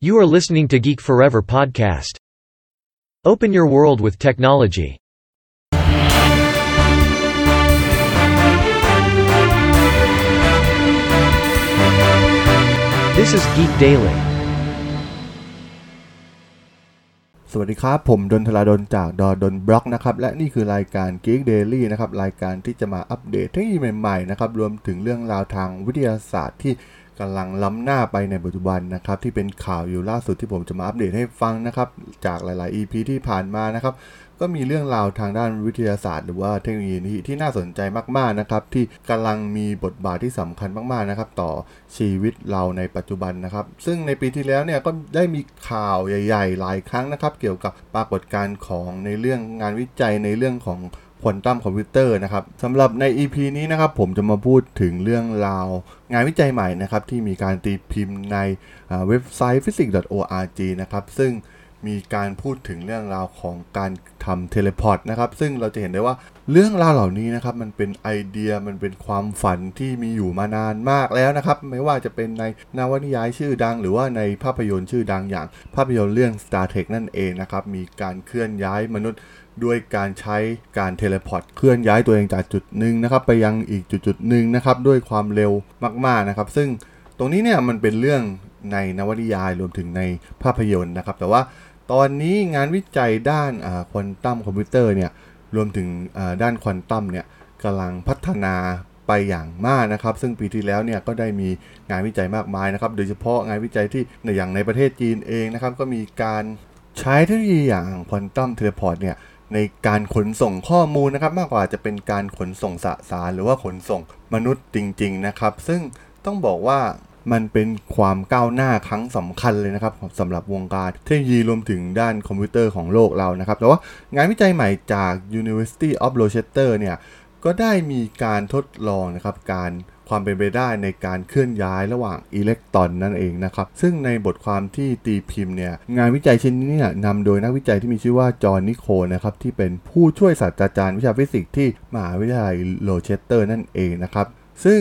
You are listening to Geek Forever podcast. Open your world with technology. This is Geek Daily. สวัสดีครับ ผม ด.ดล จาก ด.ดล็อกนะครับ และนี่คือรายการ Geek Daily นะครับ รายการที่จะมาอัปเดตเทคโนโลยีใหม่ ๆ นะครับ รวมถึงเรื่องราวทางวิทยาศาสตร์ที่ กำลังล้ำหน้าไปในปัจจุบันนะครับ ที่เป็นข่าวอยู่ล่าสุดที่ผมจะมาอัปเดตให้ฟังนะครับ จากหลาย ๆ EP ที่ผ่านมานะครับ ก็มีเรื่องราวทางด้านวิทยาศาสตร์ หรือว่าเทคโนโลยีที่ที่น่าสนใจมาก ๆ นะครับ ที่กำลังมีบทบาทที่สำคัญมาก ๆ นะครับ ต่อชีวิตเราในปัจจุบันนะครับ ซึ่งในปีที่แล้วเนี่ยก็ได้มีข่าวใหญ่ ๆ หลายครั้งนะครับ เกี่ยวกับปรากฏการณ์ของในเรื่องงานวิจัยในเรื่องของ ควอนตัมคอมพิวเตอร์นะครับสำหรับใน EP นี้นะครับผมจะมาพูดถึงเรื่องราว งานวิจัยใหม่นะครับที่มีการตีพิมพ์ในเว็บไซต์ physics.org นะครับซึ่ง มีการพูดถึงเรื่องราวของการทำ teleport นะครับ ซึ่งเราจะเห็นได้ว่าเรื่องราวเหล่านี้นะครับ มันเป็นไอเดียมันเป็นความฝันที่มีอยู่มานานมากแล้วนะครับ ไม่ว่าจะเป็นในนวนิยายชื่อดัง หรือว่าในภาพยนตร์ชื่อดังอย่าง ภาพยนตร์เรื่อง Star Trek นั่นเองนะครับ มีการเคลื่อนย้ายมนุษย์ด้วยการใช้การ teleport เคลื่อนย้ายตัวเองจากจุดหนึ่งนะครับ ไปยังอีกจุดจุดหนึ่งนะครับ ด้วยความเร็วมากๆนะครับ ซึ่งตรงนี้เนี่ยมันเป็นเรื่อง ในนวนิยายรวมถึงในภาพยนตร์นะครับ แต่ว่าตอนนี้งานวิจัยด้านควอนตัมคอมพิวเตอร์เนี่ยรวมถึงด้านควอนตัมเนี่ยกำลังพัฒนาไปอย่างมากนะครับ ซึ่งปีที่แล้วเนี่ยก็ได้มีงานวิจัยมากมายนะครับ โดยเฉพาะงานวิจัยที่ในอย่างในประเทศจีนเองนะครับ ก็มีการใช้เทคโนโลยีอย่าง quantum teleport เนี่ยในการขนส่งข้อมูลนะครับ มากกว่าจะเป็นการขนส่งสสารหรือว่าขนส่งมนุษย์จริง ๆ นะครับ ซึ่งต้องบอกว่า มันเป็นความก้าวหน้าครั้งสำคัญเลยนะครับสำหรับวงการเทคโนโลยีรวมถึงด้านคอมพิวเตอร์ของโลกเรานะครับ แต่ว่างานวิจัยใหม่จาก University of Rochester เนี่ยก็ได้มีการทดลองนะครับการความเป็นไปได้ในการเคลื่อนย้ายระหว่างอิเล็กตรอนนั่นเองนะครับ ซึ่งในบทความที่ตีพิมพ์เนี่ยงานวิจัยชิ้นนี้เนี่ยนำโดยนักวิจัยที่มีชื่อว่าจอห์นนิโคลนะครับที่เป็นผู้ช่วยศาสตราจารย์วิชาฟิสิกส์ที่มหาวิทยาลัยโรเชสเตอร์นั่นเองนะครับ ซึ่ง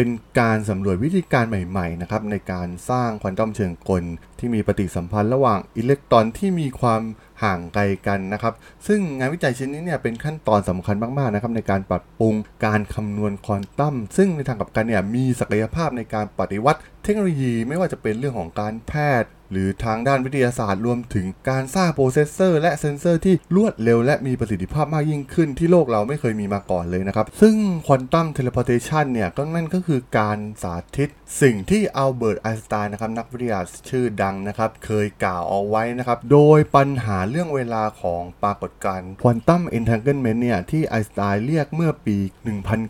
เป็นการสำรวจวิธีการใหม่ ๆ นะครับ ในการสร้างควอนตัมเชิงกล ที่มีปฏิสัมพันธ์ระหว่างอิเล็กตรอนที่มีความห่างไกลกันนะครับ ซึ่งงานวิจัยชิ้นนี้เนี่ยเป็นขั้นตอนสำคัญมากๆนะครับในการปรับปรุงการคำนวณควอนตัม ซึ่งในทางกลับกันเนี่ยมีศักยภาพในการปฏิวัติเทคโนโลยีไม่ว่าจะเป็นเรื่องของการแพทย์ หรือทางด้านวิทยาศาสตร์รวมถึงการสร้างโปรเซสเซอร์และเซนเซอร์ที่รวดเร็วและมีประสิทธิภาพมากยิ่งขึ้นที่โลกเราไม่เคยมีมาก่อนเลยนะครับ ซึ่งquantum teleportation เนี่ยก็นั่นก็คือการสาธิต สิ่งที่อัลเบิร์ตไอน์สไตน์นะครับนักวิทยาศาสตร์ชื่อดังนะครับเคยกล่าวเอาไว้นะครับโดยปัญหาเรื่องเวลาของปรากฏการณ์ quantum entanglement เนี่ยที่ไอน์สไตน์เรียกเมื่อปี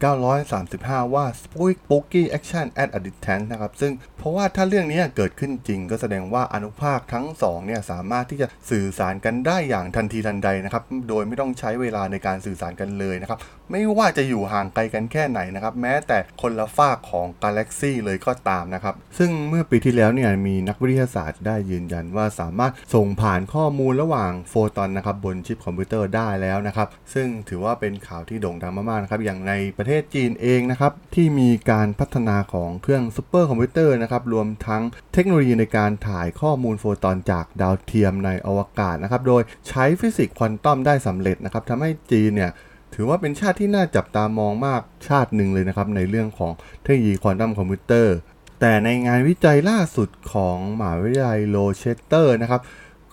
1935 ว่า spooky action at a distance นะครับซึ่งเพราะว่าถ้าเรื่องนี้เกิดขึ้นจริง ก็แสดงว่าอนุภาคทั้งสองเนี่ยสามารถที่จะสื่อสารกันได้อย่างทันทีทันใดนะครับ โดยไม่ต้องใช้เวลาในการสื่อสารกันเลยนะครับ ไม่ว่าจะอยู่ห่างไกลกันแค่ไหนนะครับ แม้แต่คนละฟากของกาแล็กซี่เลยก็ตามนะครับ ซึ่งเมื่อปีที่แล้วเนี่ยมีนักวิทยาศาสตร์ได้ยืนยันว่าสามารถส่งผ่านข้อมูลระหว่างโฟตอนนะครับบนชิปคอมพิวเตอร์ได้แล้วนะครับ ซึ่งถือว่าเป็นข่าวที่โด่งดังมากๆนะครับ อย่างในประเทศจีนเองนะครับที่มีการพัฒนาของเครื่องซูเปอร์คอมพิวเตอร์นะครับรวมทั้งเทคโนโลยีในการถ่ายข้อมูลโฟตอนจากดาวเทียมในอวกาศนะครับโดยใช้ฟิสิกส์ควอนตัมได้สำเร็จนะครับทำให้จีนเนี่ยถือว่าเป็นชาติที่น่าจับตามองมากชาติหนึ่งเลยนะครับในเรื่องของเทคโนโลยีควอนตัมคอมพิวเตอร์ แต่ในงานวิจัยล่าสุดของมหาวิทยาลัยโรเชสเตอร์นะครับ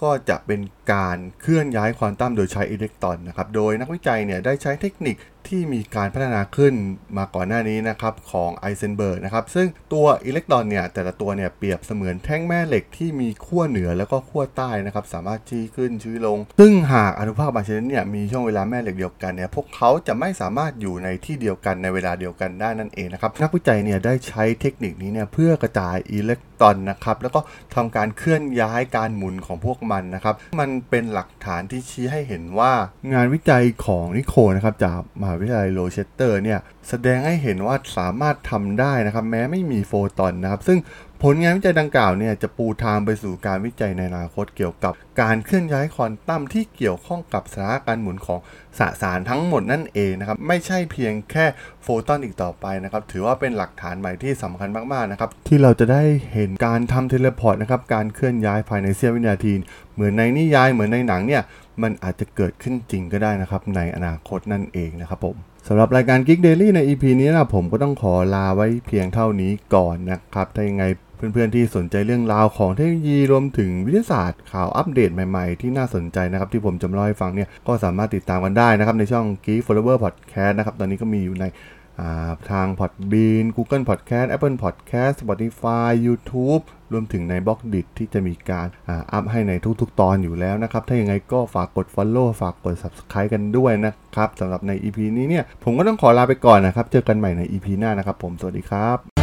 ก็จะเป็นการเคลื่อนย้ายควอนตัมโดยใช้อิเล็กตรอนนะครับ โดยนักวิจัยเนี่ยได้ใช้เทคนิค ที่มีการพัฒนาขึ้นมาก่อนหน้านี้นะครับของไฮเซนเบิร์กนะครับซึ่งตัวอิเล็กตรอนเนี่ยแต่ละตัวเนี่ยเปรียบเสมือนแท่งแม่เหล็กที่มีขั้วเหนือแล้วก็ขั้วใต้นะครับสามารถชี้ขึ้นชี้ลง ซึ่งหากอนุภาคบางชนิดเนี่ยมีช่วงเวลาแม่เหล็กเดียวกันเนี่ยพวกเขาจะไม่สามารถอยู่ในที่เดียวกันในเวลาเดียวกันได้นั่นเองนะครับนักวิจัยเนี่ยได้ใช้เทคนิคนี้เนี่ยเพื่อกระจายอิเล็กตรอนนะครับแล้วก็ทำการเคลื่อนย้ายการหมุนของพวกมันนะครับมันเป็นหลักฐานที่ชี้ให้เห็นว่างานวิจัยของนิโคนะครับจากมหาวิทยาลัยโรเชสเตอร์เนี่ยแสดงให้เห็นว่าสามารถทำได้นะครับแม้ไม่มีโฟตอนนะครับ ซึ่งผลงานวิจัยดังกล่าวเนี่ยจะปูทางไปสู่การวิจัยในอนาคตเกี่ยวกับการเคลื่อนย้ายควอนตัมที่เกี่ยวข้องกับสถานการหมุนของสสารทั้งหมดนั่นเองนะครับไม่ใช่เพียงแค่โฟตอนอีกต่อไปนะครับถือว่าเป็นหลักฐานใหม่ที่สำคัญมากๆนะครับที่เราจะได้เห็นการทำ teleport นะครับการเคลื่อนย้ายภายในเสี้ยววินาที เหมือนในนิยายเหมือนในหนังเนี่ย มันอาจจะเกิดขึ้นจริงก็ได้นะครับ ในอนาคตนั่นเองนะครับผมสำหรับรายการ Geek Daily ใน EP นี้นะผมก็ต้องขอลาไว้เพียงเท่านี้ก่อนนะครับ ถ้ายังไงเพื่อนๆที่สนใจเรื่องราวของเทคโนโลยีรวมถึงวิทยาศาสตร์ข่าวอัปเดตใหม่ๆ ที่น่าสนใจนะครับ ที่ผมจะเล่าให้ฟังเนี่ยก็สามารถติดตามกันได้นะครับ ในช่อง Geek Forever Podcast นะครับ ตอนนี้ก็มีอยู่ใน ทาง Podbean Google Podcast Apple Podcast Spotify YouTube รวมถึงในบล็อกดิที่จะมีการอัพให้ในทุกๆ ตอนอยู่แล้วนะครับ ถ้าอย่างไงก็ฝากกด Follow ฝากกด Subscribe กันด้วยนะครับสำหรับใน EP นี้เนี่ย ผมก็ต้องขอลาไปก่อนนะครับ เจอกันใหม่ใน EP หน้านะครับผม สวัสดีครับ